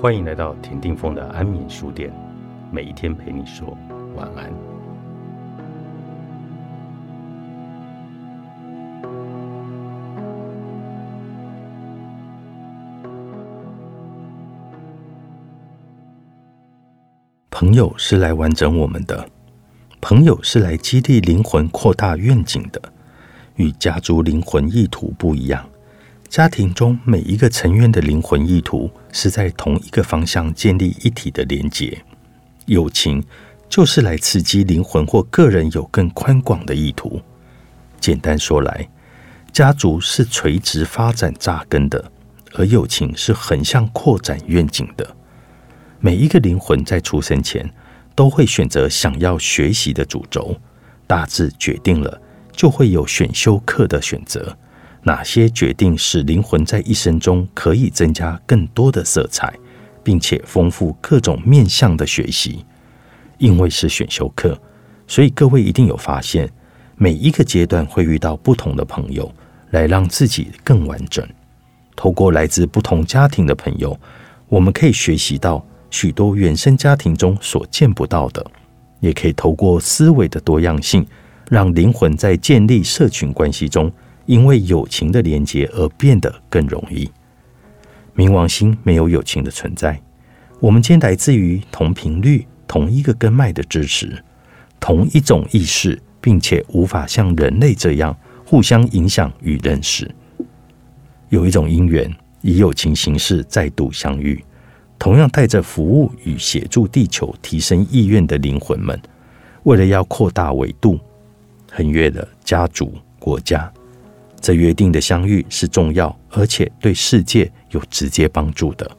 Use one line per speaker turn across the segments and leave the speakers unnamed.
欢迎来到田定峰的安眠书店，每一天陪你说晚安。朋友是来完整我们的，朋友是来激励灵魂扩大愿景的，与家族灵魂意图不一样。家庭中每一个成员的灵魂意图是在同一个方向建立一体的连结。友情就是来刺激灵魂或个人有更宽广的意图。简单说来，家族是垂直发展扎根的，而友情是横向扩展愿景的。每一个灵魂在出生前都会选择想要学习的主轴，大致决定了，就会有选修课的选择。哪些决定使灵魂在一生中可以增加更多的色彩，并且丰富各种面向的学习？因为是选修课，所以各位一定有发现，每一个阶段会遇到不同的朋友，来让自己更完整。透过来自不同家庭的朋友，我们可以学习到许多原生家庭中所见不到的，也可以透过思维的多样性，让灵魂在建立社群关系中。因为友情的连接而变得更容易。冥王星没有友情的存在，我们皆来自于同频率、同一个根脉的支持，同一种意识，并且无法像人类这样互相影响与认识。有一种因缘，以友情形式再度相遇，同样带着服务与协助地球提升意愿的灵魂们，为了要扩大维度，横越了家族、国家。这约定的相遇是重要，而且对世界有直接帮助的。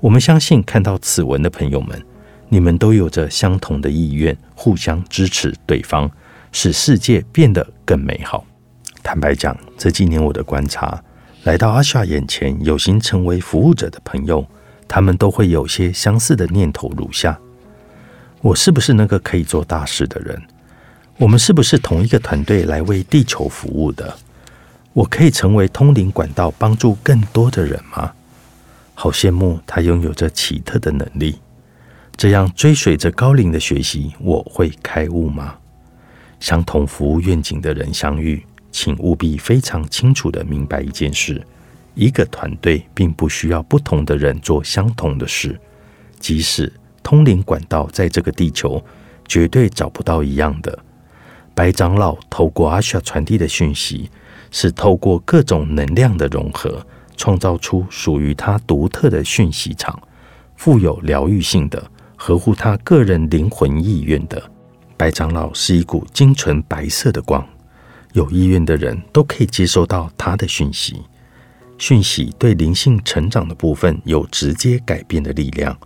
我们相信，看到此文的朋友们，你们都有着相同的意愿，互相支持对方，使世界变得更美好。坦白讲，这几年我的观察，来到阿夏眼前有心成为服务者的朋友，他们都会有些相似的念头，如下：我是不是那个可以做大事的人？我们是不是同一个团队来为地球服务的？我可以成为通灵管道，帮助更多的人吗？好羡慕他拥有着奇特的能力。这样追随着高龄的学习，我会开悟吗？相同服务愿景的人相遇，请务必非常清楚的明白一件事：一个团队并不需要不同的人做相同的事。即使通灵管道在这个地球，绝对找不到一样的。白长老透过阿夏传递的讯息。是透过各种能量的融合，创造出属于他独特的讯息场，富有疗愈性的，合乎他个人灵魂意愿的。白长老是一股精纯白色的光，有意愿的人都可以接收到他的讯息。讯息对灵性成长的部分有直接改变的力量。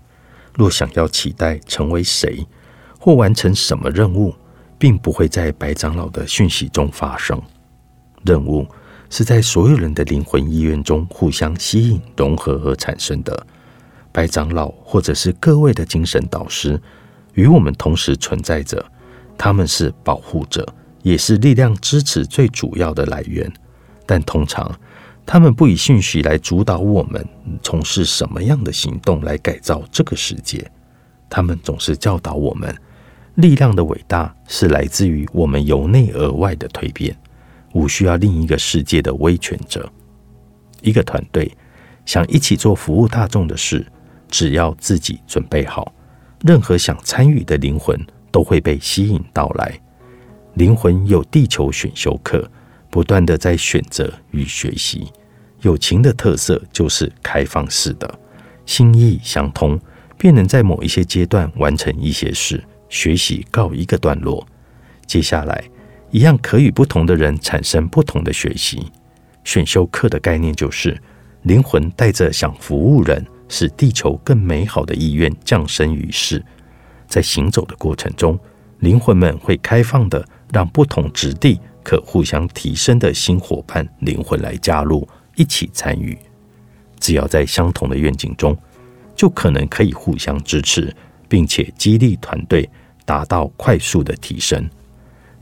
若想要期待成为谁或完成什么任务，并不会在白长老的讯息中发生。任务是在所有人的灵魂意愿中互相吸引、融合而产生的。白长老或者是各位的精神导师与我们同时存在着，他们是保护者，也是力量支持最主要的来源。但通常他们不以讯息来主导我们从事什么样的行动来改造这个世界。他们总是教导我们，力量的伟大是来自于我们由内而外的蜕变。无需要另一个世界的威权者。一个团队想一起做服务大众的事，只要自己准备好，任何想参与的灵魂都会被吸引到来。灵魂有地球选修课，不断的在选择与学习。友情的特色就是开放式的，心意相通，便能在某一些阶段完成一些事，学习告一个段落。接下来。一样可与不同的人产生不同的学习。选修课的概念就是，灵魂带着想服务人、使地球更美好的意愿降生于世。在行走的过程中，灵魂们会开放的让不同质地可互相提升的新伙伴灵魂来加入，一起参与。只要在相同的愿景中，就可能可以互相支持，并且激励团队达到快速的提升。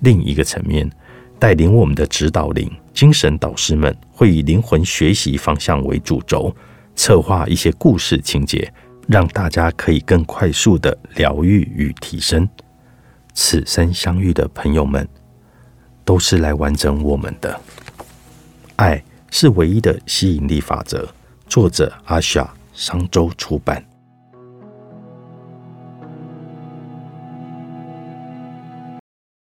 另一个层面，带领我们的指导灵、精神导师们会以灵魂学习方向为主轴，策划一些故事情节，让大家可以更快速的疗愈与提升。此生相遇的朋友们，都是来完整我们的。爱是唯一的吸引力法则。作者阿夏，商周出版。